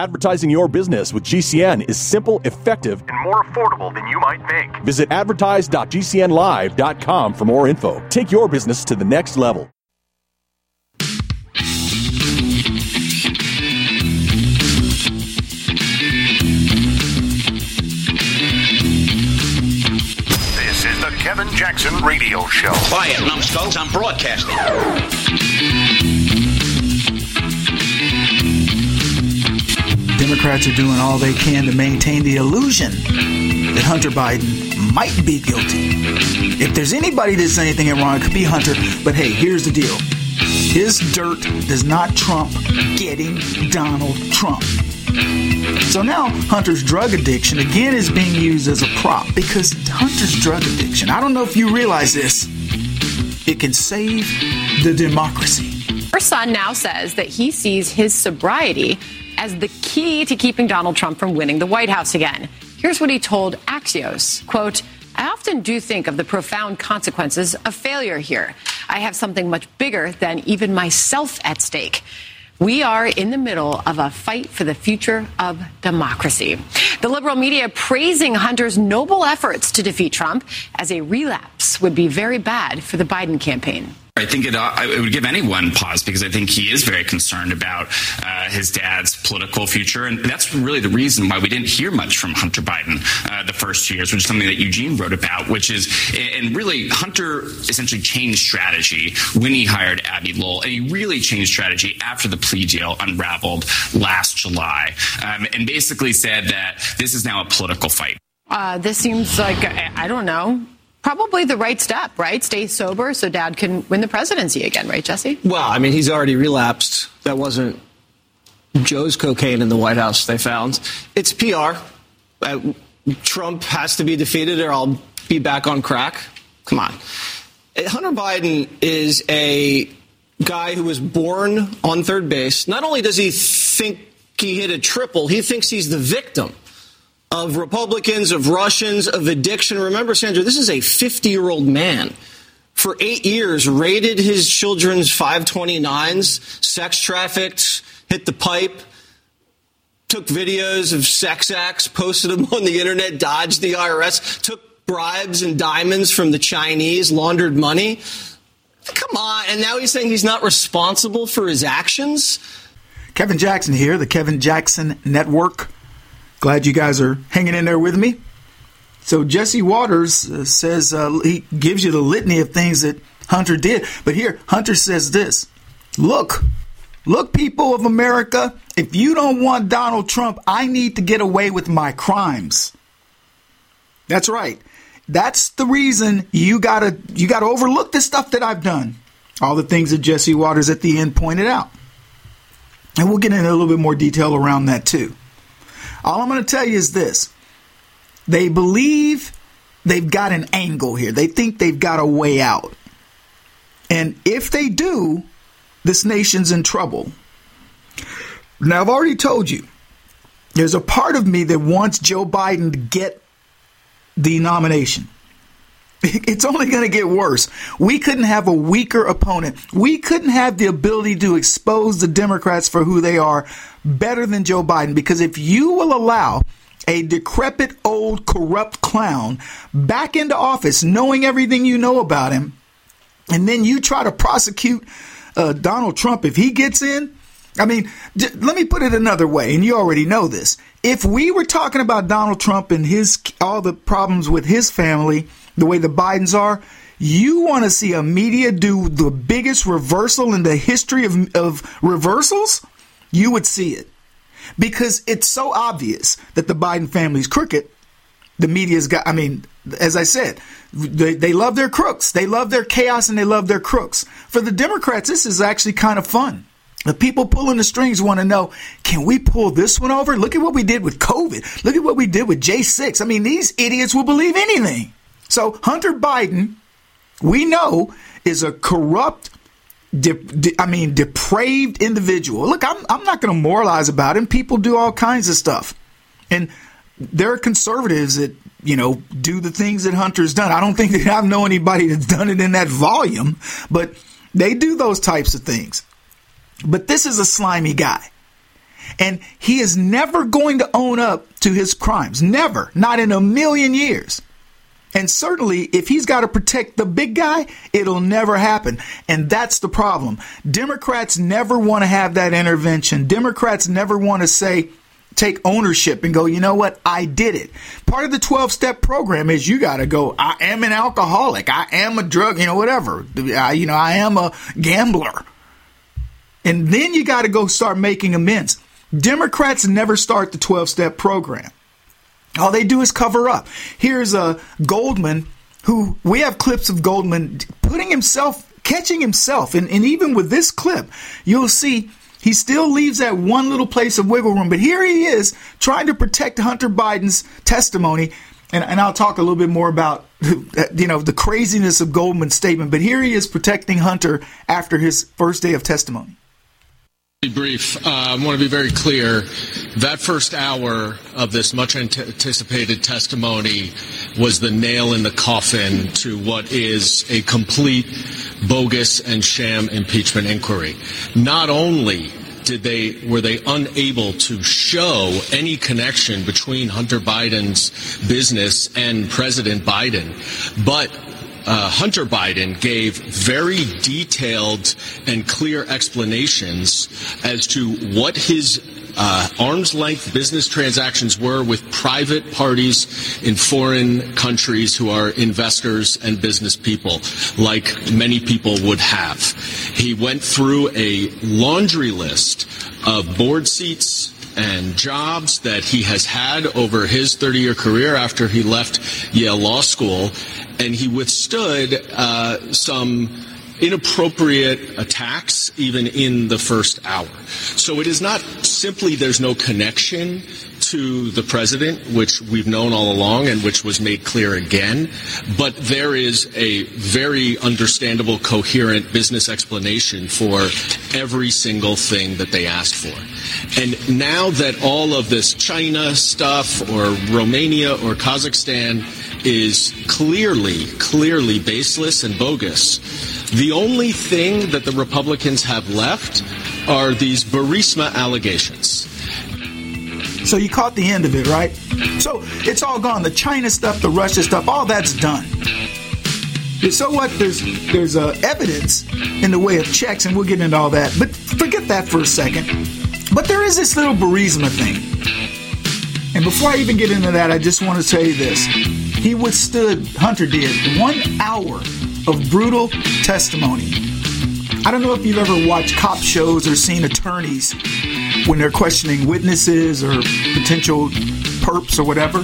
Advertising your business with GCN is simple, effective, and more affordable than you might think. Visit advertise.gcnlive.com for more info. Take your business to the next level. This is the Kevin Jackson Radio Show. Quiet, numbskulls, I'm broadcasting. Democrats are doing all they can to maintain the illusion that Hunter Biden might be guilty. If there's anybody that's anything wrong, it could be Hunter. But hey, here's the deal his dirt does not trump getting Donald Trump. So now Hunter's drug addiction again is being used as a prop because Hunter's drug addiction, I don't know if you realize this, it can save the democracy. Her son now says that he sees his sobriety as the key to keeping Donald Trump from winning the White House again. Here's what he told Axios, quote, I often do think of the profound consequences of failure here. I have something much bigger than even myself at stake. We are in the middle of a fight for the future of democracy. The liberal media praising Hunter's noble efforts to defeat Trump as a relapse would be very bad for the Biden campaign. I think it, uh, it would give anyone pause because I think he is very concerned about uh, his dad's political future. And that's really the reason why we didn't hear much from Hunter Biden uh, the first two years, which is something that Eugene wrote about, which is, and really, Hunter essentially changed strategy when he hired Abbe Lowell. And he really changed strategy after the plea deal unraveled last July um, and basically said that this is now a political fight. Uh, this seems like, I don't know, probably the right step, right? Stay sober so dad can win the presidency again, right, Jesse? Well, I mean, he's already relapsed. That wasn't Joe's cocaine in the White House they found. It's PR. Uh, Trump has to be defeated or I'll be back on crack. Come on. Hunter Biden is a guy who was born on third base. Not only does he think he hit a triple, he thinks he's the victim of Republicans, of Russians, of addiction. Remember, Sandra, this is a 50 year old man. For eight years, raided his children's 529s, sex trafficked, hit the pipe, took videos of sex acts, posted them on the internet, dodged the IRS, took bribes and diamonds from the Chinese, laundered money. Come on. And now he's saying he's not responsible for his actions? Kevin Jackson here, the Kevin Jackson Network. Glad you guys are hanging in there with me. So Jesse Watters uh, says uh, he gives you the litany of things that Hunter did, but here Hunter says this: Look, look, people of America, if you don't want Donald Trump, I need to get away with my crimes. That's right. That's the reason you gotta you gotta overlook the stuff that I've done. All the things that Jesse Watters at the end pointed out. And we'll get into a little bit more detail around that too. All I'm going to tell you is this they believe they've got an angle here, they think they've got a way out. And if they do, this nation's in trouble. Now, I've already told you, there's a part of me that wants Joe Biden to get the nomination. It's only going to get worse. We couldn't have a weaker opponent. We couldn't have the ability to expose the Democrats for who they are better than Joe Biden. Because if you will allow a decrepit, old, corrupt clown back into office, knowing everything you know about him, and then you try to prosecute uh, Donald Trump if he gets in, I mean, j- let me put it another way, and you already know this. If we were talking about Donald Trump and his all the problems with his family, the way the Bidens are, you want to see a media do the biggest reversal in the history of, of reversals? You would see it. Because it's so obvious that the Biden family's crooked. The media's got, I mean, as I said, they, they love their crooks. They love their chaos and they love their crooks. For the Democrats, this is actually kind of fun. The people pulling the strings want to know, can we pull this one over? Look at what we did with COVID. Look at what we did with J6. I mean, these idiots will believe anything. So Hunter Biden, we know, is a corrupt, de- de- I mean, depraved individual. Look, I'm, I'm not going to moralize about him. People do all kinds of stuff. And there are conservatives that, you know, do the things that Hunter's done. I don't think that I know anybody that's done it in that volume, but they do those types of things. But this is a slimy guy. And he is never going to own up to his crimes. Never. Not in a million years. And certainly, if he's got to protect the big guy, it'll never happen. And that's the problem. Democrats never want to have that intervention. Democrats never want to say, take ownership and go, you know what? I did it. Part of the 12 step program is you got to go, I am an alcoholic. I am a drug, you know, whatever. I, you know, I am a gambler. And then you got to go start making amends. Democrats never start the 12 step program. All they do is cover up. Here's a uh, Goldman who we have clips of Goldman putting himself, catching himself. And, and even with this clip, you'll see he still leaves that one little place of wiggle room. But here he is trying to protect Hunter Biden's testimony. And, and I'll talk a little bit more about you know the craziness of Goldman's statement. But here he is protecting Hunter after his first day of testimony. Brief. Uh, I want to be very clear. That first hour of this much anticipated testimony was the nail in the coffin to what is a complete bogus and sham impeachment inquiry. Not only did they were they unable to show any connection between Hunter Biden's business and President Biden, but uh, Hunter Biden gave very detailed and clear explanations as to what his uh, arm's length business transactions were with private parties in foreign countries who are investors and business people, like many people would have. He went through a laundry list of board seats and jobs that he has had over his 30 year career after he left Yale Law School and he withstood uh, some inappropriate attacks even in the first hour. So it is not simply there's no connection to the president, which we've known all along and which was made clear again, but there is a very understandable, coherent business explanation for every single thing that they asked for. And now that all of this China stuff or Romania or Kazakhstan is clearly, clearly baseless and bogus. The only thing that the Republicans have left are these Burisma allegations. So you caught the end of it, right? So it's all gone. The China stuff, the Russia stuff, all that's done. So what? There's there's uh, evidence in the way of checks, and we'll get into all that. But forget that for a second. But there is this little Burisma thing. And before I even get into that, I just want to say this. He withstood, Hunter did, one hour of brutal testimony. I don't know if you've ever watched cop shows or seen attorneys when they're questioning witnesses or potential perps or whatever,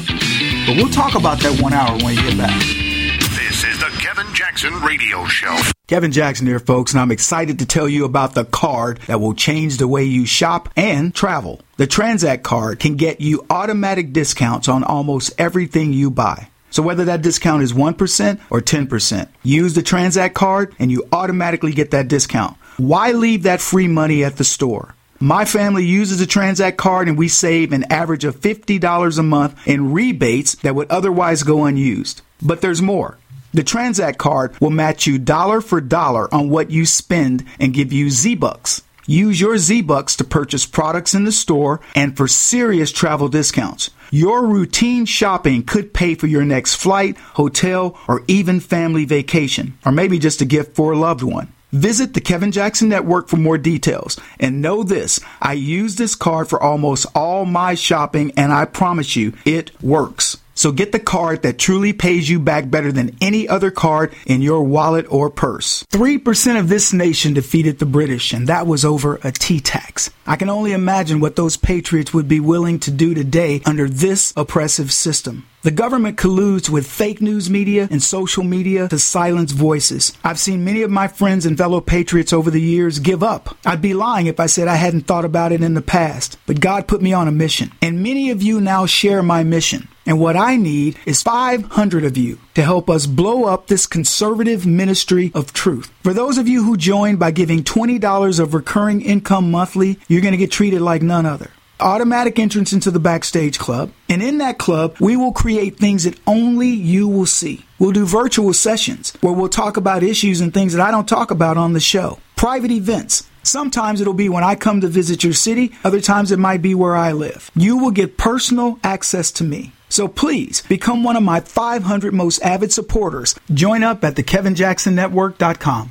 but we'll talk about that one hour when you get back. This is the Kevin Jackson Radio Show. Kevin Jackson here, folks, and I'm excited to tell you about the card that will change the way you shop and travel. The Transact card can get you automatic discounts on almost everything you buy. So whether that discount is 1% or 10%, use the Transact card and you automatically get that discount. Why leave that free money at the store? My family uses a Transact card and we save an average of $50 a month in rebates that would otherwise go unused. But there's more. The Transact card will match you dollar for dollar on what you spend and give you Z-Bucks. Use your Z-Bucks to purchase products in the store and for serious travel discounts. Your routine shopping could pay for your next flight, hotel, or even family vacation, or maybe just a gift for a loved one. Visit the Kevin Jackson Network for more details. And know this I use this card for almost all my shopping, and I promise you, it works. So get the card that truly pays you back better than any other card in your wallet or purse. 3% of this nation defeated the British, and that was over a tea tax. I can only imagine what those patriots would be willing to do today under this oppressive system. The government colludes with fake news media and social media to silence voices. I've seen many of my friends and fellow patriots over the years give up. I'd be lying if I said I hadn't thought about it in the past, but God put me on a mission. And many of you now share my mission. And what I need is 500 of you to help us blow up this conservative ministry of truth. For those of you who join by giving $20 of recurring income monthly, you're going to get treated like none other automatic entrance into the backstage club. And in that club, we will create things that only you will see. We'll do virtual sessions where we'll talk about issues and things that I don't talk about on the show. Private events Sometimes it'll be when I come to visit your city, other times it might be where I live. You will get personal access to me. So please become one of my 500 most avid supporters. Join up at thekevinjacksonnetwork.com.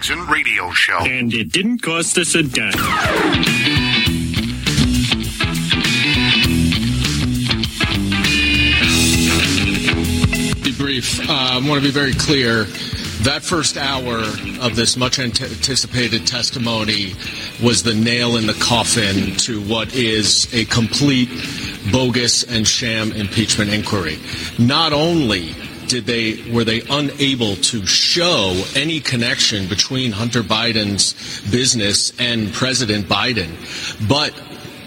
Jackson Radio Show. And it didn't cost us a dime. Be brief. Uh, I want to be very clear. That first hour of this much anticipated testimony was the nail in the coffin to what is a complete bogus and sham impeachment inquiry. Not only did they were they unable to show any connection between Hunter Biden's business and President Biden, but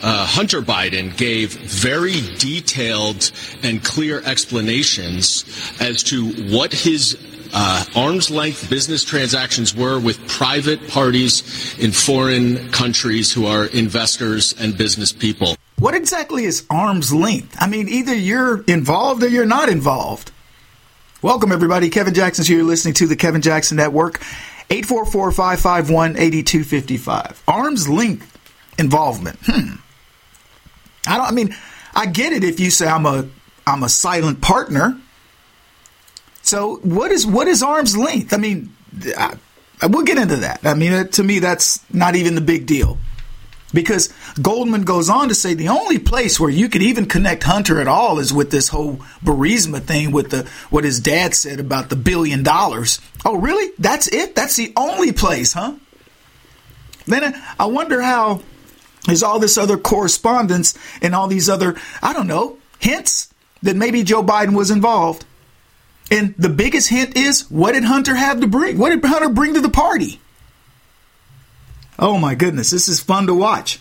uh, Hunter Biden gave very detailed and clear explanations as to what his uh, arm's length business transactions were with private parties in foreign countries who are investors and business people. What exactly is arm's length? I mean, either you're involved or you're not involved. Welcome, everybody. Kevin Jackson's here listening to the Kevin Jackson Network. 844 551 8255. Arm's length involvement. Hmm. I don't, I mean, I get it if you say I'm a, I'm a silent partner. So what is, what is arm's length? I mean, I, I, we'll get into that. I mean, to me, that's not even the big deal. Because Goldman goes on to say the only place where you could even connect Hunter at all is with this whole Burisma thing with the what his dad said about the billion dollars. Oh, really? That's it? That's the only place, huh? Then I wonder how There's all this other correspondence and all these other, I don't know, hints that maybe Joe Biden was involved. And the biggest hint is what did Hunter have to bring? What did Hunter bring to the party? Oh my goodness, this is fun to watch.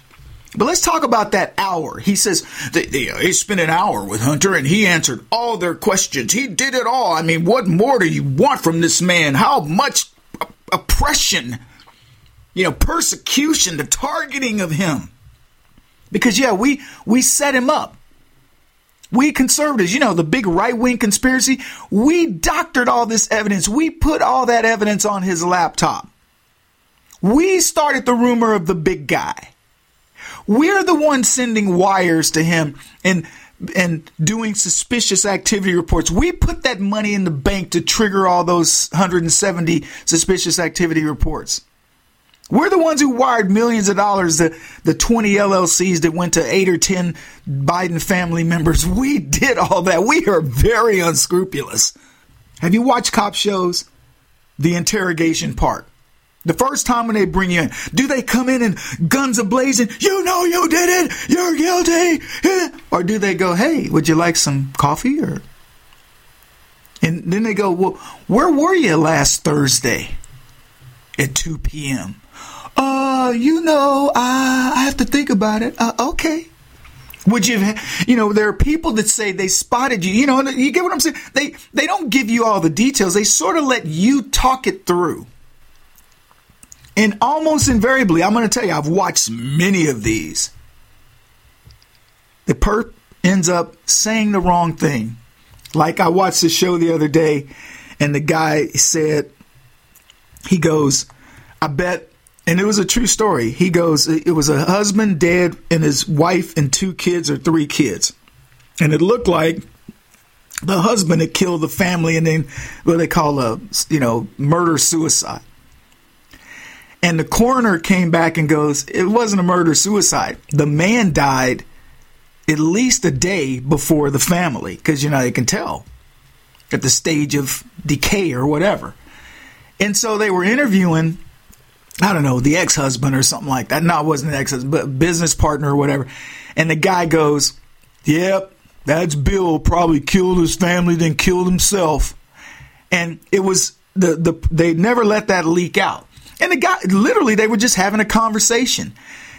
But let's talk about that hour. He says they, they, they, uh, spent an hour with Hunter and he answered all their questions. He did it all. I mean, what more do you want from this man? How much oppression, you know, persecution, the targeting of him? Because yeah, we we set him up. We conservatives, you know, the big right wing conspiracy, we doctored all this evidence. We put all that evidence on his laptop. We started the rumor of the big guy. We're the ones sending wires to him and and doing suspicious activity reports. We put that money in the bank to trigger all those 170 suspicious activity reports. We're the ones who wired millions of dollars to the 20 LLCs that went to eight or 10 Biden family members. We did all that. We are very unscrupulous. Have you watched cop shows? The interrogation part. The first time when they bring you in, do they come in and guns a blazing? You know you did it. You're guilty. Or do they go, hey, would you like some coffee? Or and then they go, well, where were you last Thursday at 2 p.m.? Uh, you know, I, I have to think about it. Uh, okay. Would you, you know, there are people that say they spotted you. You know, you get what I'm saying? They they don't give you all the details. They sort of let you talk it through. And almost invariably, I'm going to tell you, I've watched many of these. The perp ends up saying the wrong thing. Like I watched the show the other day, and the guy said, he goes, I bet, and it was a true story. He goes, it was a husband, dad, and his wife, and two kids or three kids. And it looked like the husband had killed the family and then what they call a, you know, murder suicide. And the coroner came back and goes, it wasn't a murder suicide. The man died at least a day before the family because, you know, they can tell at the stage of decay or whatever. And so they were interviewing, I don't know, the ex husband or something like that. No, it wasn't an ex husband, but business partner or whatever. And the guy goes, Yep, that's Bill. Probably killed his family, then killed himself. And it was the, the they never let that leak out. And the guy, literally, they were just having a conversation,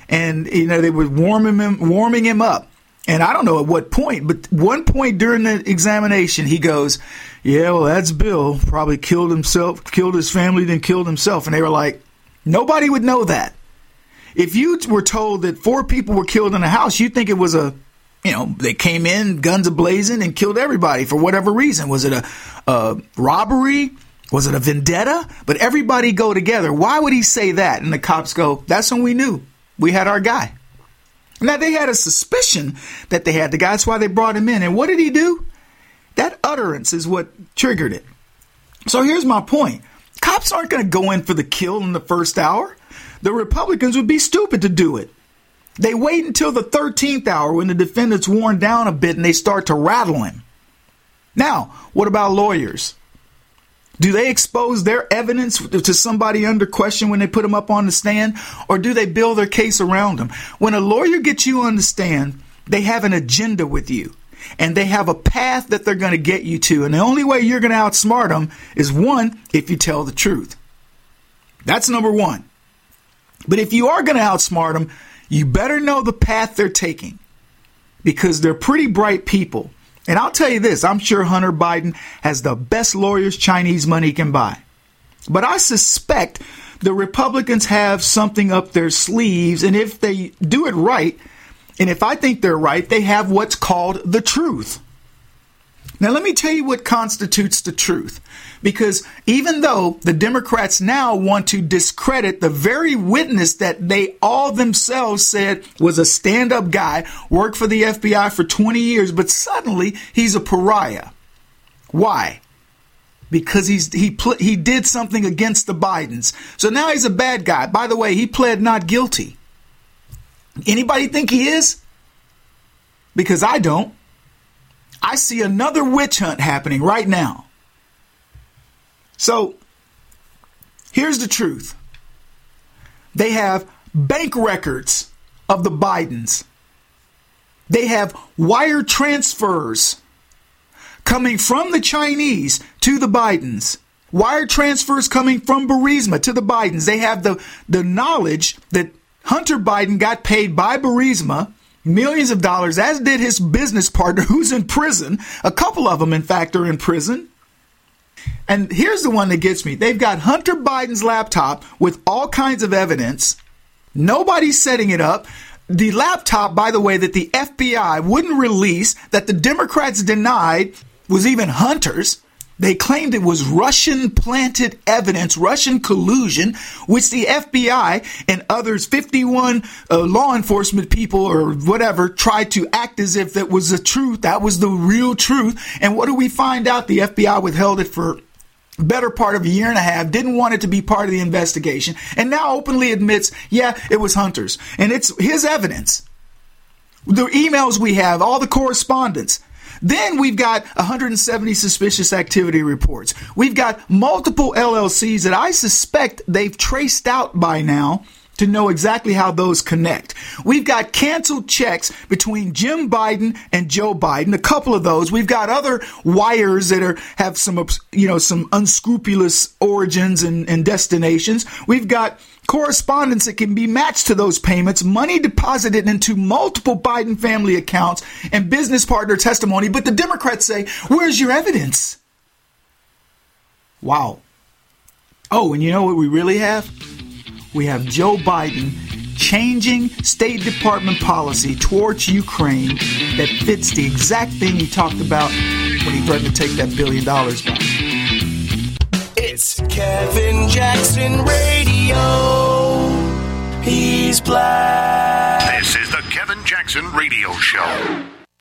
and you know they were warming him, warming him up. And I don't know at what point, but one point during the examination, he goes, "Yeah, well, that's Bill. Probably killed himself, killed his family, then killed himself." And they were like, "Nobody would know that." If you were told that four people were killed in a house, you'd think it was a, you know, they came in guns ablazing and killed everybody for whatever reason. Was it a, a robbery? Was it a vendetta? But everybody go together. Why would he say that? And the cops go, that's when we knew we had our guy. Now they had a suspicion that they had the guy. That's why they brought him in. And what did he do? That utterance is what triggered it. So here's my point. Cops aren't going to go in for the kill in the first hour. The Republicans would be stupid to do it. They wait until the 13th hour when the defendant's worn down a bit and they start to rattle him. Now, what about lawyers? Do they expose their evidence to somebody under question when they put them up on the stand? Or do they build their case around them? When a lawyer gets you on the stand, they have an agenda with you and they have a path that they're going to get you to. And the only way you're going to outsmart them is one, if you tell the truth. That's number one. But if you are going to outsmart them, you better know the path they're taking because they're pretty bright people. And I'll tell you this I'm sure Hunter Biden has the best lawyers Chinese money can buy. But I suspect the Republicans have something up their sleeves, and if they do it right, and if I think they're right, they have what's called the truth. Now, let me tell you what constitutes the truth. Because even though the Democrats now want to discredit the very witness that they all themselves said was a stand up guy, worked for the FBI for 20 years, but suddenly he's a pariah. Why? Because he's he pl- he did something against the Bidens. So now he's a bad guy. By the way, he pled not guilty. Anybody think he is? Because I don't. I see another witch hunt happening right now. So here's the truth they have bank records of the Bidens. They have wire transfers coming from the Chinese to the Bidens. Wire transfers coming from Burisma to the Bidens. They have the, the knowledge that Hunter Biden got paid by Burisma millions of dollars, as did his business partner who's in prison. A couple of them, in fact, are in prison. And here's the one that gets me. They've got Hunter Biden's laptop with all kinds of evidence. Nobody's setting it up. The laptop, by the way, that the FBI wouldn't release, that the Democrats denied, was even Hunter's. They claimed it was Russian planted evidence, Russian collusion, which the FBI and others, 51 uh, law enforcement people or whatever, tried to act as if that was the truth. That was the real truth. And what do we find out? The FBI withheld it for better part of a year and a half, didn't want it to be part of the investigation, and now openly admits, yeah, it was Hunter's. And it's his evidence. The emails we have, all the correspondence. Then we've got 170 suspicious activity reports. We've got multiple LLCs that I suspect they've traced out by now to know exactly how those connect. We've got canceled checks between Jim Biden and Joe Biden, a couple of those. We've got other wires that are have some you know some unscrupulous origins and, and destinations. We've got correspondence that can be matched to those payments, money deposited into multiple Biden family accounts, and business partner testimony. But the Democrats say, where's your evidence? Wow. Oh, and you know what we really have? we have Joe Biden changing State Department policy towards Ukraine that fits the exact thing he talked about when he threatened to take that billion dollars back. It's Kevin Jackson Radio. He's black. This is the Kevin Jackson Radio Show.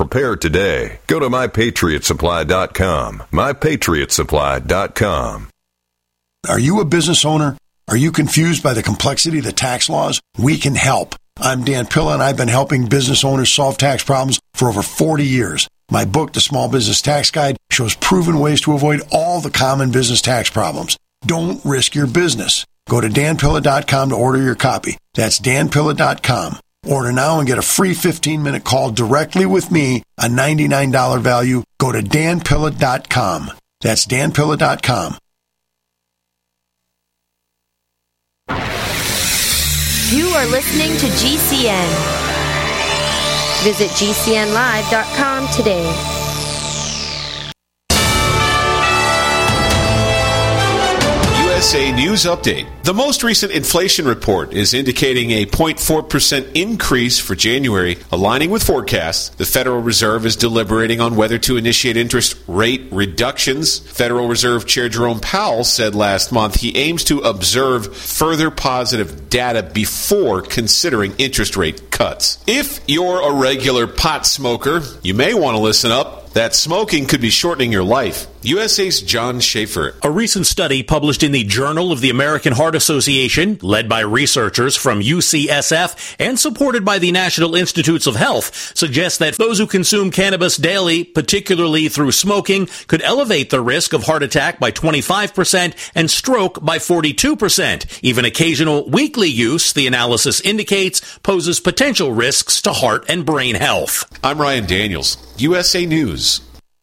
Prepare today. Go to mypatriotsupply.com. Mypatriotsupply.com. Are you a business owner? Are you confused by the complexity of the tax laws? We can help. I'm Dan Pilla, and I've been helping business owners solve tax problems for over 40 years. My book, The Small Business Tax Guide, shows proven ways to avoid all the common business tax problems. Don't risk your business. Go to danpilla.com to order your copy. That's danpilla.com. Order now and get a free 15 minute call directly with me, a $99 value. Go to danpilla.com. That's danpilla.com. You are listening to GCN. Visit GCNlive.com today. USA News Update. The most recent inflation report is indicating a 0.4% increase for January, aligning with forecasts. The Federal Reserve is deliberating on whether to initiate interest rate reductions. Federal Reserve Chair Jerome Powell said last month he aims to observe further positive data before considering interest rate cuts. If you're a regular pot smoker, you may want to listen up that smoking could be shortening your life. USA's John Schaefer. A recent study published in the Journal of the American Heart Association, led by researchers from UCSF and supported by the National Institutes of Health, suggests that those who consume cannabis daily, particularly through smoking, could elevate the risk of heart attack by 25% and stroke by 42%. Even occasional weekly use, the analysis indicates, poses potential risks to heart and brain health. I'm Ryan Daniels, USA News.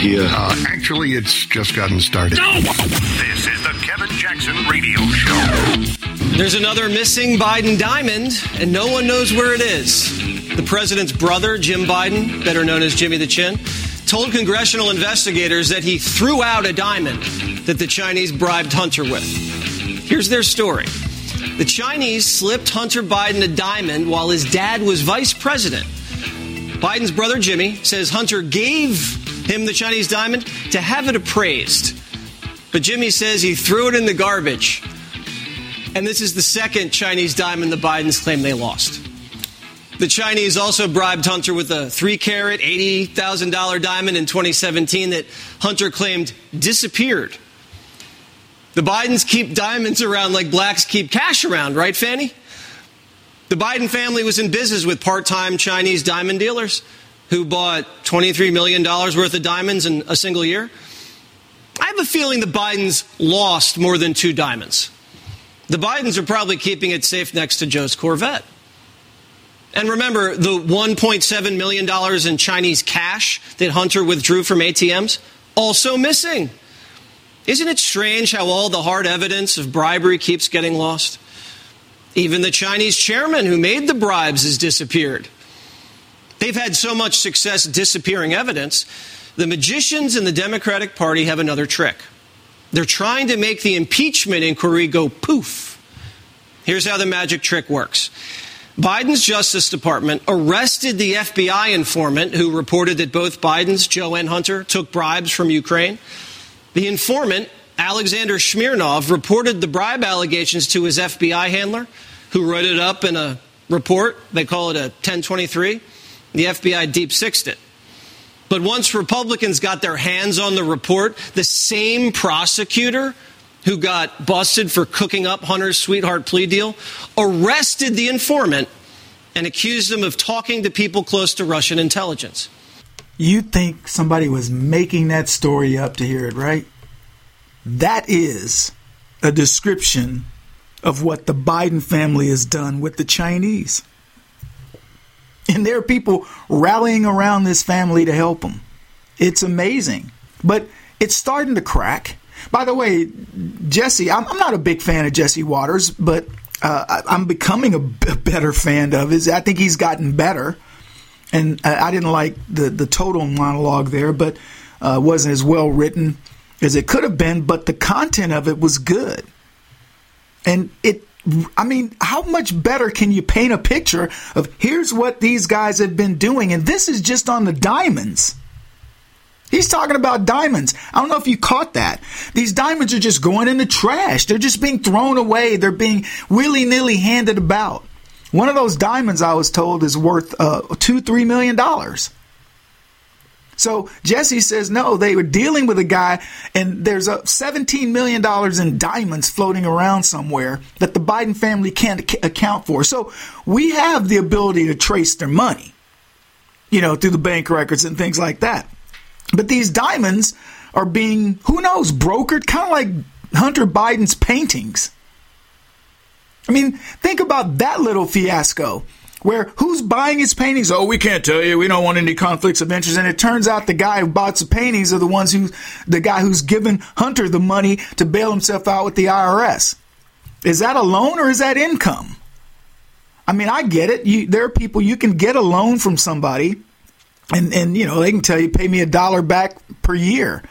Here. Uh, actually, it's just gotten started. This is the Kevin Jackson Radio Show. There's another missing Biden diamond, and no one knows where it is. The president's brother, Jim Biden, better known as Jimmy the Chin, told congressional investigators that he threw out a diamond that the Chinese bribed Hunter with. Here's their story. The Chinese slipped Hunter Biden a diamond while his dad was vice president. Biden's brother Jimmy says Hunter gave him the Chinese diamond to have it appraised. But Jimmy says he threw it in the garbage. And this is the second Chinese diamond the Bidens claim they lost. The Chinese also bribed Hunter with a three carat, $80,000 diamond in 2017 that Hunter claimed disappeared. The Bidens keep diamonds around like blacks keep cash around, right, Fanny? The Biden family was in business with part time Chinese diamond dealers who bought $23 million worth of diamonds in a single year. I have a feeling the Bidens lost more than two diamonds. The Bidens are probably keeping it safe next to Joe's Corvette. And remember, the $1.7 million in Chinese cash that Hunter withdrew from ATMs, also missing. Isn't it strange how all the hard evidence of bribery keeps getting lost? Even the Chinese chairman who made the bribes has disappeared. They've had so much success disappearing evidence. The magicians in the Democratic Party have another trick. They're trying to make the impeachment inquiry go poof. Here's how the magic trick works. Biden's Justice Department arrested the FBI informant who reported that both Biden's, Joe and Hunter, took bribes from Ukraine. The informant, Alexander Smirnov, reported the bribe allegations to his FBI handler, who wrote it up in a report. They call it a 1023. The FBI deep sixed it. But once Republicans got their hands on the report, the same prosecutor who got busted for cooking up Hunter's sweetheart plea deal arrested the informant and accused him of talking to people close to Russian intelligence. You think somebody was making that story up to hear it, right? That is a description of what the Biden family has done with the Chinese. And there are people rallying around this family to help them. It's amazing. But it's starting to crack. By the way, Jesse, I'm, I'm not a big fan of Jesse Watters, but uh, I, am becoming a, b- better fan of his. I think he's gotten better. And I, I didn't like the, the total monologue there, but uh, wasn't as well written as it could have been, but the content of it was good. And it I mean, how much better can you paint a picture of here's what these guys have been doing? And this is just on the diamonds. He's talking about diamonds. I don't know if you caught that. These diamonds are just going in the trash. They're just being thrown away. They're being willy nilly handed about. One of those diamonds, I was told, is worth uh, two, three million dollars. So Jesse says no, they were dealing with a guy, and there's a $17 million in diamonds floating around somewhere that the Biden family can't account for. So we have the ability to trace their money, you know, through the bank records and things like that. But these diamonds are being, who knows, brokered, kind of like Hunter Biden's paintings. I mean, think about that little fiasco where who's buying his paintings? Oh, we can't tell you. We don't want any conflicts of interest. And it turns out the guy who bought the paintings are the ones who, the guy who's given Hunter the money to bail himself out with the IRS. Is that a loan or is that income? I mean, I get it. You, there are people you can get a loan from somebody, and and you know they can tell you pay me a dollar back per year.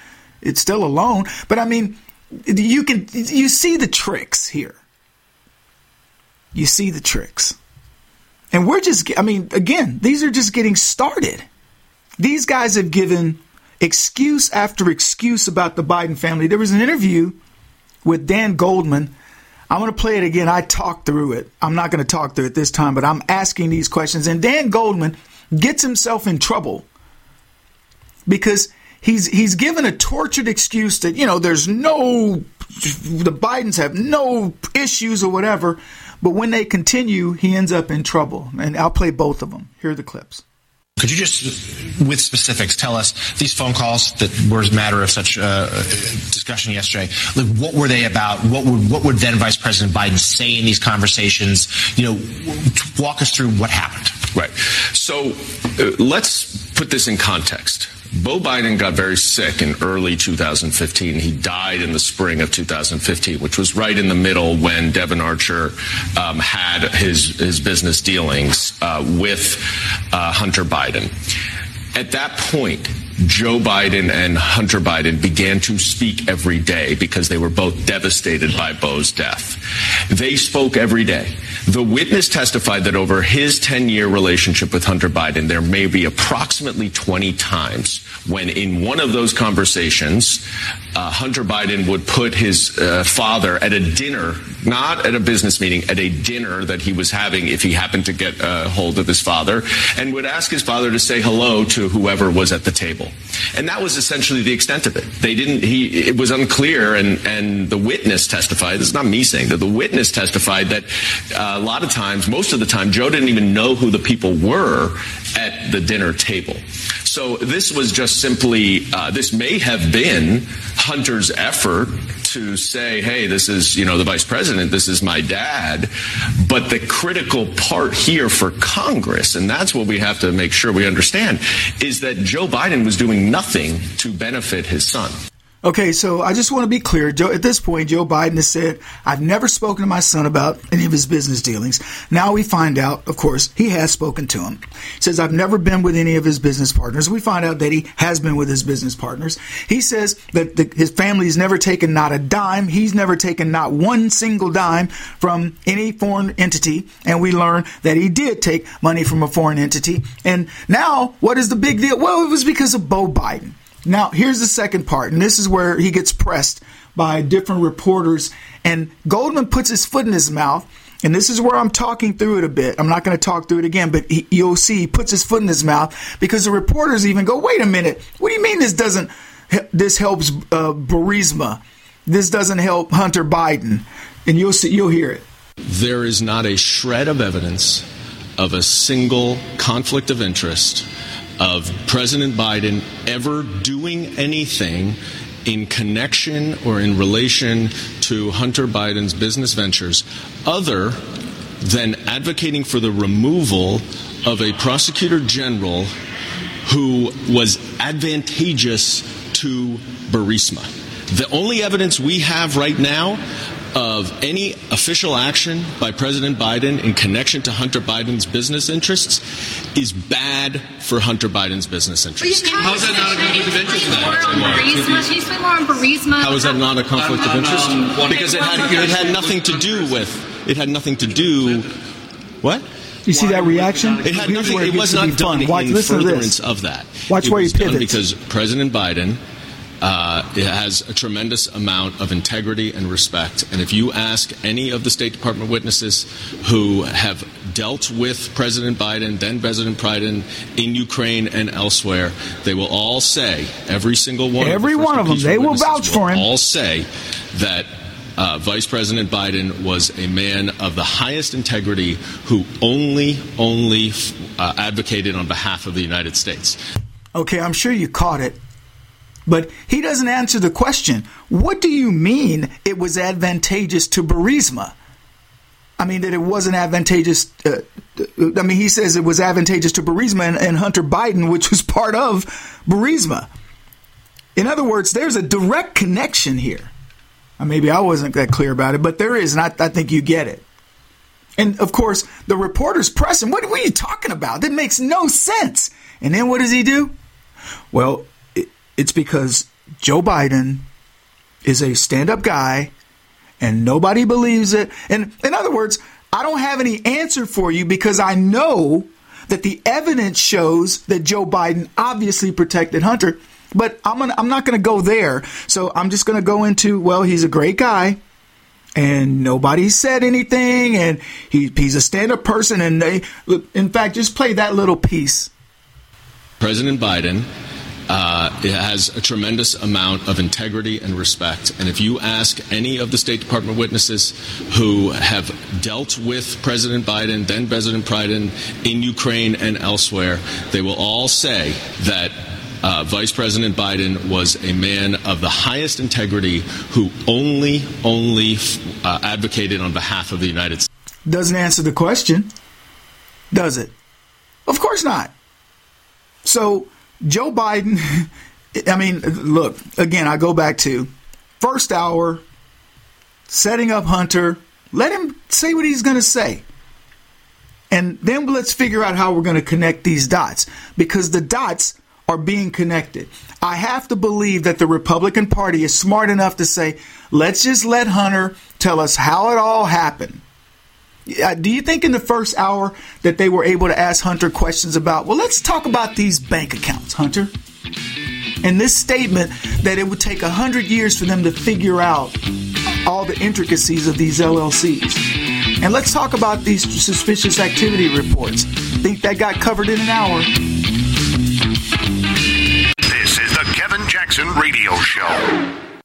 It's still a loan, but I mean, you can you see the tricks here. You see the tricks. And we're just, I mean, again, these are just getting started. These guys have given excuse after excuse about the Biden family. There was an interview with Dan Goldman. I'm going to play it again. I talked through it. I'm not going to talk through it this time, but I'm asking these questions. And Dan Goldman gets himself in trouble because he's he's given a tortured excuse that you know there's no the Bidens have no issues or whatever. But when they continue, he ends up in trouble. And I'll play both of them. Here are the clips. Could you just, with specifics, tell us these phone calls that were a matter of such uh, discussion yesterday? Like, what were they about? What would what would then Vice President Biden say in these conversations? You know, walk us through what happened. Right. So uh, let's put this in context. Bo Biden got very sick in early 2015. He died in the spring of 2015, which was right in the middle when Devon Archer um, had his his business dealings uh, with uh, Hunter Biden. At that point, Joe Biden and Hunter Biden began to speak every day because they were both devastated by Bo's death. They spoke every day. The witness testified that over his 10 year relationship with Hunter Biden, there may be approximately 20 times when, in one of those conversations, uh, Hunter Biden would put his uh, father at a dinner, not at a business meeting, at a dinner that he was having if he happened to get a hold of his father, and would ask his father to say hello to whoever was at the table. And that was essentially the extent of it. They didn't, he, it was unclear, and, and the witness testified, this is not me saying that, the witness testified that uh, a lot of times, most of the time, Joe didn't even know who the people were at the dinner table. So this was just simply, uh, this may have been Hunter's effort to say, hey, this is, you know, the vice president, this is my dad. But the critical part here for Congress, and that's what we have to make sure we understand, is that Joe Biden was doing nothing to benefit his son. Okay, so I just want to be clear. Joe, at this point, Joe Biden has said, I've never spoken to my son about any of his business dealings. Now we find out, of course, he has spoken to him. He says, I've never been with any of his business partners. We find out that he has been with his business partners. He says that the, his family's never taken not a dime. He's never taken not one single dime from any foreign entity. And we learn that he did take money from a foreign entity. And now, what is the big deal? Well, it was because of Bo Biden. Now, here's the second part, and this is where he gets pressed by different reporters, and Goldman puts his foot in his mouth. And this is where I'm talking through it a bit. I'm not going to talk through it again, but he, you'll see he puts his foot in his mouth because the reporters even go, "Wait a minute, what do you mean this doesn't? This helps uh, Burisma. This doesn't help Hunter Biden." And you'll see, you'll hear it. There is not a shred of evidence of a single conflict of interest of President Biden ever doing anything in connection or in relation to Hunter Biden's business ventures other than advocating for the removal of a prosecutor general who was advantageous to Burisma. The only evidence we have right now of any official action by President Biden in connection to Hunter Biden's business interests is bad for Hunter Biden's business interests. How is that not a conflict of interest? Can more on Burisma? How is that not a conflict of interest? Um, um, because it had, it had nothing to do with. It had nothing to do. What? You see that reaction? It had Here's nothing. where It was not done fun. Watch, in furtherance this. of that. Watch it where he was done pivots. because President Biden uh, has a tremendous amount of integrity and respect. And if you ask any of the State Department witnesses who have dealt with President Biden, then President Biden, in Ukraine and elsewhere, they will all say, every single one Every of one of them, they will vouch for him. All say that uh, Vice President Biden was a man of the highest integrity who only, only uh, advocated on behalf of the United States. Okay, I'm sure you caught it. But he doesn't answer the question. What do you mean it was advantageous to Burisma? I mean, that it wasn't advantageous. Uh, I mean, he says it was advantageous to Burisma and, and Hunter Biden, which was part of Burisma. In other words, there's a direct connection here. Uh, maybe I wasn't that clear about it, but there is, and I, I think you get it. And of course, the reporter's pressing, what, what are you talking about? That makes no sense. And then what does he do? Well, it's because Joe Biden is a stand up guy and nobody believes it. And in other words, I don't have any answer for you because I know that the evidence shows that Joe Biden obviously protected Hunter. But I'm gonna, I'm not going to go there. So I'm just going to go into well, he's a great guy, and nobody said anything, and he, he's a stand up person. And they, in fact, just play that little piece. President Biden uh, has a tremendous amount of integrity and respect. And if you ask any of the State Department witnesses who have dealt with President Biden, then President Biden, in Ukraine and elsewhere, they will all say that uh, Vice President Biden was a man of the highest integrity who only, only uh, advocated on behalf of the United States. Doesn't answer the question, does it? Of course not. So, Joe Biden, I mean, look, again, I go back to first hour, setting up Hunter. Let him say what he's going to say. And then let's figure out how we're going to connect these dots because the dots are being connected. I have to believe that the Republican Party is smart enough to say, let's just let Hunter tell us how it all happened. Uh, do you think in the first hour that they were able to ask Hunter questions about, well, let's talk about these bank accounts, Hunter? And this statement that it would take 100 years for them to figure out all the intricacies of these LLCs. And let's talk about these suspicious activity reports. Think that got covered in an hour. This is the Kevin Jackson Radio Show.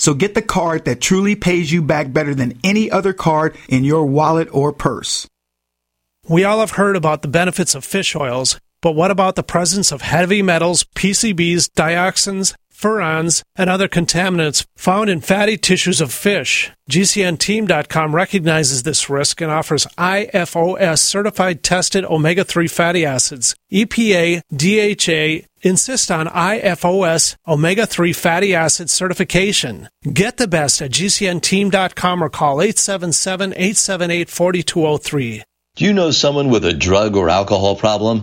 So get the card that truly pays you back better than any other card in your wallet or purse. We all have heard about the benefits of fish oils, but what about the presence of heavy metals, PCBs, dioxins, furans, and other contaminants found in fatty tissues of fish. GCNteam.com recognizes this risk and offers IFOS certified tested omega 3 fatty acids. EPA, DHA, insist on IFOS omega 3 fatty acid certification. Get the best at GCNteam.com or call 877 878 4203. Do you know someone with a drug or alcohol problem?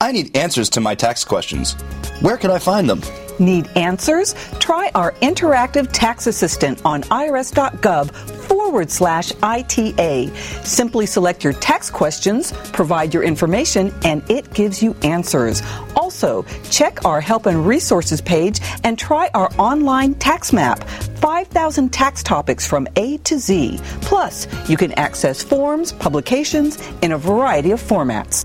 I need answers to my tax questions. Where can I find them? Need answers? Try our interactive tax assistant on irs.gov forward slash ITA. Simply select your tax questions, provide your information, and it gives you answers. Also, check our help and resources page and try our online tax map. 5,000 tax topics from A to Z. Plus, you can access forms, publications in a variety of formats.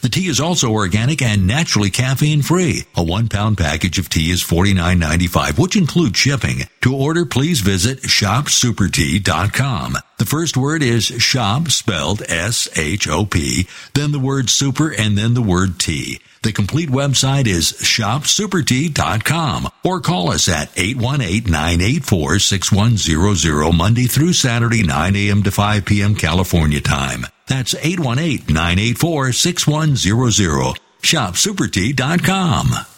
The tea is also organic and naturally caffeine free. A one pound package of tea is $49.95, which includes shipping. To order, please visit shopsupertea.com. The first word is shop spelled S-H-O-P, then the word super and then the word tea. The complete website is shopsupertea.com or call us at 818-984-6100 Monday through Saturday 9 a.m. to 5 p.m. California time. That's 818-984-6100. Shopsupertea.com.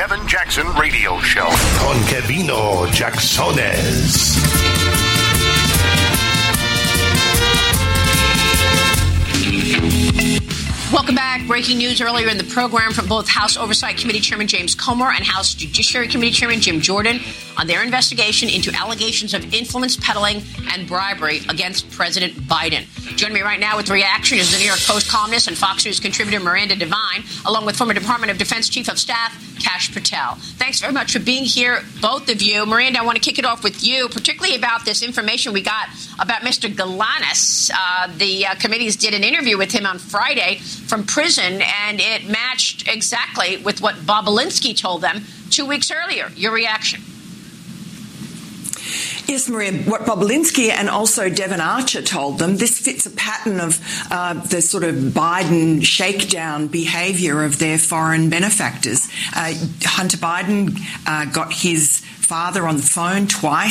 Kevin Jackson Radio Show. Con Kevino Jacksones. Welcome back. Breaking news earlier in the program from both House Oversight Committee Chairman James Comer and House Judiciary Committee Chairman Jim Jordan on their investigation into allegations of influence peddling and bribery against President Biden. Joining me right now with reaction is the New York Post columnist and Fox News contributor Miranda Devine, along with former Department of Defense Chief of Staff Kash Patel. Thanks very much for being here, both of you. Miranda, I want to kick it off with you, particularly about this information we got about Mr. Galanis. Uh, the uh, committees did an interview with him on Friday from prison, and it matched exactly with what Bobulinski told them two weeks earlier. Your reaction? Yes, Maria, what Bobulinski and also Devon Archer told them, this fits a pattern of uh, the sort of Biden shakedown behaviour of their foreign benefactors. Uh, Hunter Biden uh, got his father on the phone twice.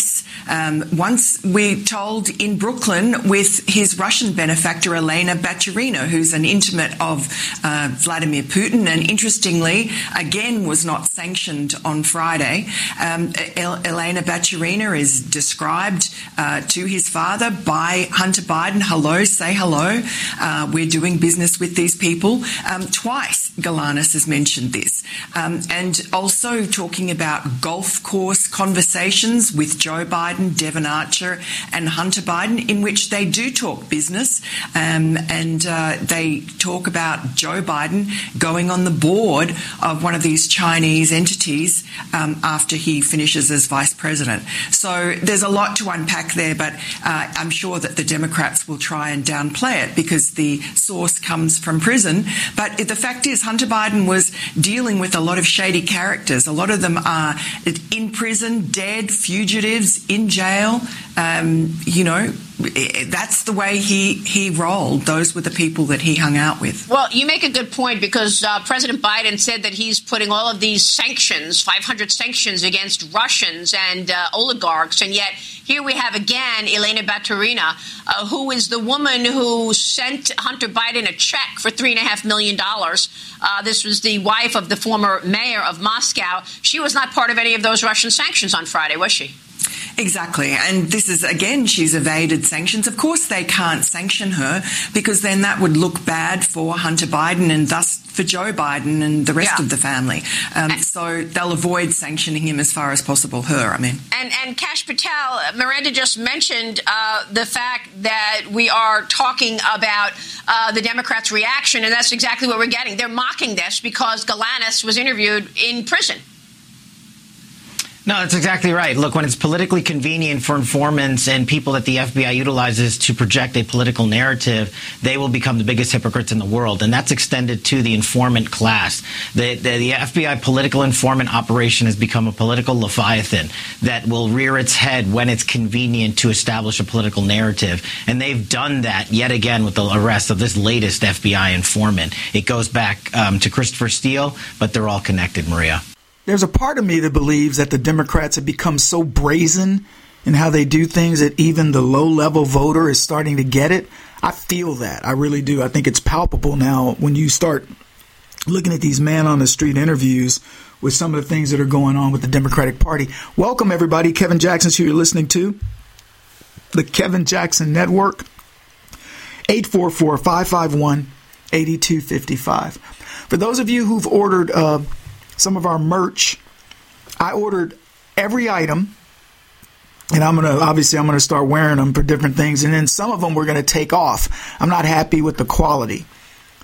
Um, once we told in Brooklyn with his Russian benefactor Elena Baturina, who's an intimate of uh, Vladimir Putin, and interestingly, again was not sanctioned on Friday. Um, El- Elena Baturina is described uh, to his father by Hunter Biden. Hello, say hello. Uh, we're doing business with these people. Um, twice, Galanis has mentioned this, um, and also talking about golf course conversations with Joe Biden, Devon Archer, and Hunter Biden, in which they do talk business um, and uh, they talk about Joe Biden going on the board of one of these Chinese entities um, after he finishes as vice president. So there's a lot to unpack there, but uh, I'm sure that the Democrats will try and downplay it because the source comes from prison. But the fact is, Hunter Biden was dealing with a lot of shady characters. A lot of them are in prison prison, dead, fugitives in jail. Um, you know, that's the way he he rolled. Those were the people that he hung out with. Well, you make a good point because uh, President Biden said that he's putting all of these sanctions, 500 sanctions against Russians and uh, oligarchs, and yet here we have again Elena Baturina, uh, who is the woman who sent Hunter Biden a check for three and a half million dollars. Uh, this was the wife of the former mayor of Moscow. She was not part of any of those Russian sanctions on Friday, was she? Exactly. And this is, again, she's evaded sanctions. Of course, they can't sanction her because then that would look bad for Hunter Biden and thus for Joe Biden and the rest yeah. of the family. Um, so they'll avoid sanctioning him as far as possible, her, I mean. And, and Kash Patel, Miranda just mentioned uh, the fact that we are talking about uh, the Democrats' reaction, and that's exactly what we're getting. They're mocking this because Galanis was interviewed in prison. No, that's exactly right. Look, when it's politically convenient for informants and people that the FBI utilizes to project a political narrative, they will become the biggest hypocrites in the world. And that's extended to the informant class. The, the, the FBI political informant operation has become a political leviathan that will rear its head when it's convenient to establish a political narrative. And they've done that yet again with the arrest of this latest FBI informant. It goes back um, to Christopher Steele, but they're all connected, Maria there's a part of me that believes that the Democrats have become so brazen in how they do things that even the low level voter is starting to get it. I feel that. I really do. I think it's palpable now when you start looking at these man on the street interviews with some of the things that are going on with the Democratic Party. Welcome, everybody. Kevin Jackson's who you're listening to. The Kevin Jackson Network. 844 551 8255. For those of you who've ordered uh, some of our merch. I ordered every item, and I'm gonna obviously I'm gonna start wearing them for different things, and then some of them we're gonna take off. I'm not happy with the quality.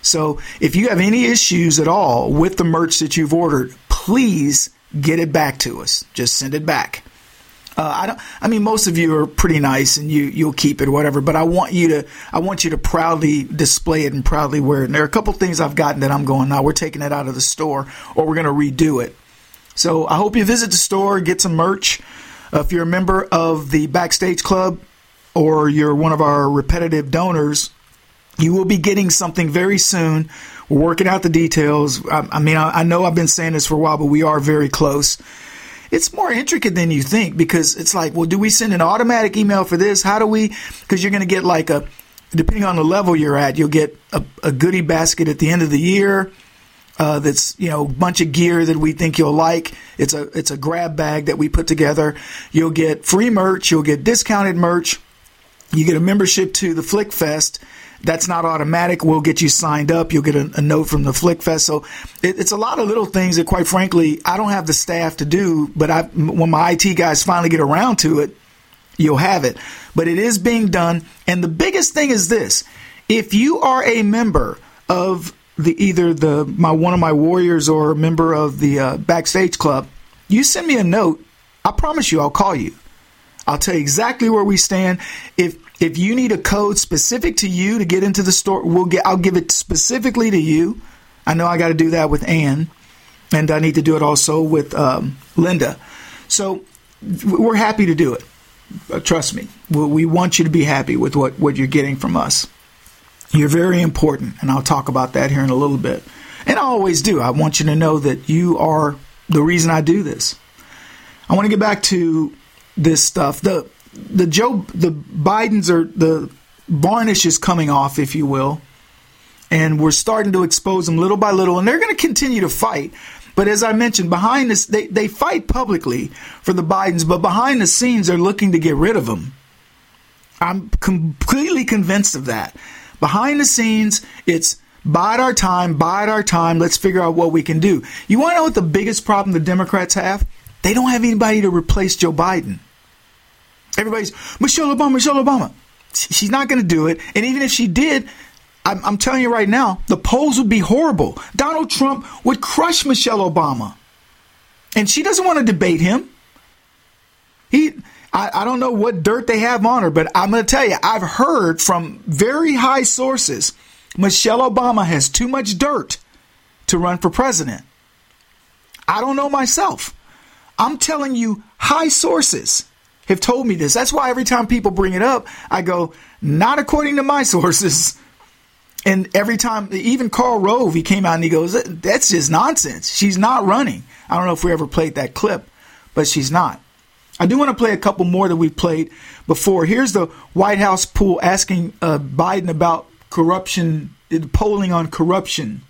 So if you have any issues at all with the merch that you've ordered, please get it back to us. Just send it back. Uh, I don't. I mean, most of you are pretty nice, and you you'll keep it, or whatever. But I want you to. I want you to proudly display it and proudly wear it. And there are a couple things I've gotten that I'm going. Now we're taking it out of the store, or we're going to redo it. So I hope you visit the store, get some merch. Uh, if you're a member of the Backstage Club, or you're one of our repetitive donors, you will be getting something very soon. We're working out the details. I, I mean, I, I know I've been saying this for a while, but we are very close it's more intricate than you think because it's like, well, do we send an automatic email for this? How do we? Because you're going to get like a, depending on the level you're at, you'll get a, a goodie basket at the end of the year. Uh, that's you know a bunch of gear that we think you'll like. It's a it's a grab bag that we put together. You'll get free merch. You'll get discounted merch. You get a membership to the Flick Fest that's not automatic. We'll get you signed up. You'll get a, a note from the Flick Fest. So it, it's a lot of little things that, quite frankly, I don't have the staff to do. But I, when my IT guys finally get around to it, you'll have it. But it is being done. And the biggest thing is this: if you are a member of the either the my one of my warriors or a member of the uh, backstage club, you send me a note. I promise you, I'll call you. I'll tell you exactly where we stand. If if you need a code specific to you to get into the store, we'll get. I'll give it specifically to you. I know I got to do that with Ann, and I need to do it also with um, Linda. So we're happy to do it. Uh, trust me, we want you to be happy with what, what you're getting from us. You're very important, and I'll talk about that here in a little bit. And I always do. I want you to know that you are the reason I do this. I want to get back to this stuff. The the Joe the Bidens are the varnish is coming off, if you will, and we're starting to expose them little by little, and they're going to continue to fight. But as I mentioned, behind this, they, they fight publicly for the Bidens, but behind the scenes, they're looking to get rid of them. I'm completely convinced of that. Behind the scenes, it's bide our time, bide our time, let's figure out what we can do. You want to know what the biggest problem the Democrats have? They don't have anybody to replace Joe Biden. Everybody's Michelle Obama, Michelle Obama. She's not going to do it. And even if she did, I'm, I'm telling you right now, the polls would be horrible. Donald Trump would crush Michelle Obama. And she doesn't want to debate him. He, I, I don't know what dirt they have on her, but I'm going to tell you, I've heard from very high sources Michelle Obama has too much dirt to run for president. I don't know myself. I'm telling you, high sources have told me this. That's why every time people bring it up, I go, not according to my sources. And every time, even Karl Rove, he came out and he goes, that's just nonsense. She's not running. I don't know if we ever played that clip, but she's not. I do want to play a couple more that we played before. Here's the White House pool asking uh, Biden about corruption, polling on corruption.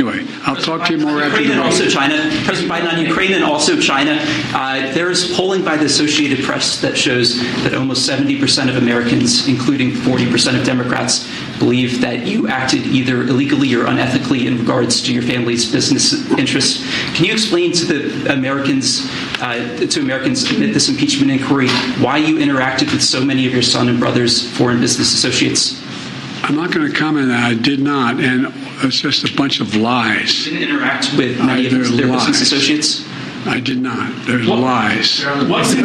Anyway, I'll talk to you more after Ukraine and also China. President Biden on Ukraine and also China. Uh, there's polling by the Associated Press that shows that almost 70% of Americans, including 40% of Democrats, believe that you acted either illegally or unethically in regards to your family's business interests. Can you explain to the Americans, uh, to Americans amid this impeachment inquiry, why you interacted with so many of your son and brother's foreign business associates? I'm not going to comment that. I did not, and it's just a bunch of lies. You didn't interact with many of their lies. business associates? I did not. There's what? lies. What's the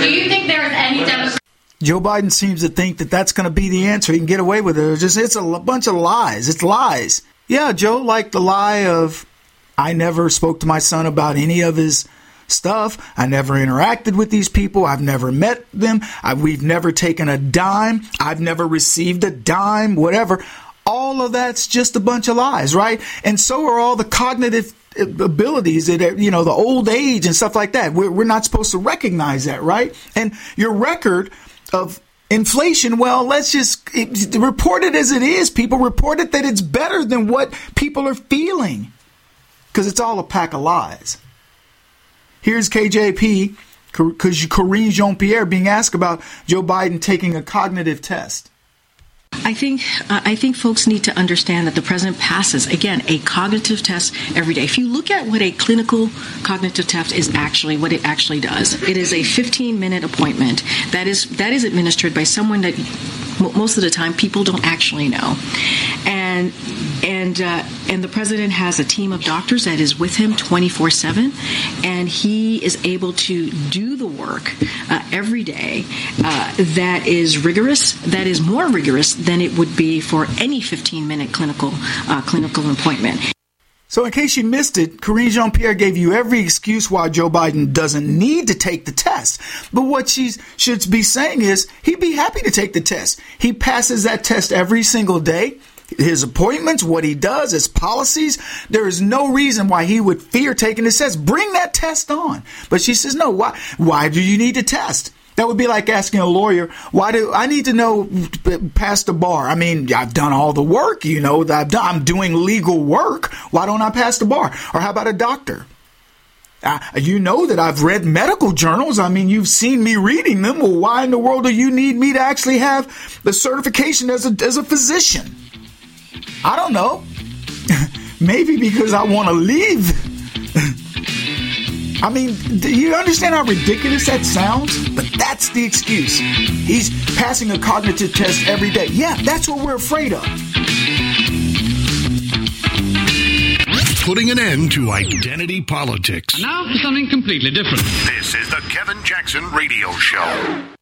Do you think there is any Democrat? Joe Biden seems to think that that's going to be the answer. He can get away with it. It's just it's a bunch of lies. It's lies. Yeah, Joe liked the lie of I never spoke to my son about any of his stuff. I never interacted with these people. I've never met them. I, we've never taken a dime. I've never received a dime, whatever. All of that's just a bunch of lies, right? And so are all the cognitive abilities that you know the old age and stuff like that we're, we're not supposed to recognize that right and your record of inflation well let's just report it as it is people report it that it's better than what people are feeling because it's all a pack of lies Here's KJP, Karine Jean Pierre, being asked about Joe Biden taking a cognitive test. I think uh, I think folks need to understand that the president passes again a cognitive test every day. If you look at what a clinical cognitive test is actually, what it actually does, it is a 15 minute appointment that is that is administered by someone that most of the time people don't actually know, and and uh, and the president has a team of doctors that is with him 24 7 and he is able to do the work uh, every day uh, that is rigorous that is more rigorous than it would be for any 15 minute clinical uh, clinical appointment so, in case you missed it, Karine Jean Pierre gave you every excuse why Joe Biden doesn't need to take the test. But what she should be saying is he'd be happy to take the test. He passes that test every single day his appointments, what he does, his policies. There is no reason why he would fear taking this test. Bring that test on. But she says, no, why, why do you need to test? That would be like asking a lawyer, why do I need to know past the bar? I mean, I've done all the work, you know, I've done, I'm doing legal work. Why don't I pass the bar? Or how about a doctor? You know that I've read medical journals. I mean, you've seen me reading them. Well, why in the world do you need me to actually have the certification as a, as a physician? I don't know. Maybe because I want to leave. I mean, do you understand how ridiculous that sounds? But that's the excuse. He's passing a cognitive test every day. Yeah, that's what we're afraid of. Putting an end to identity politics. Now for something completely different. This is the Kevin Jackson Radio Show.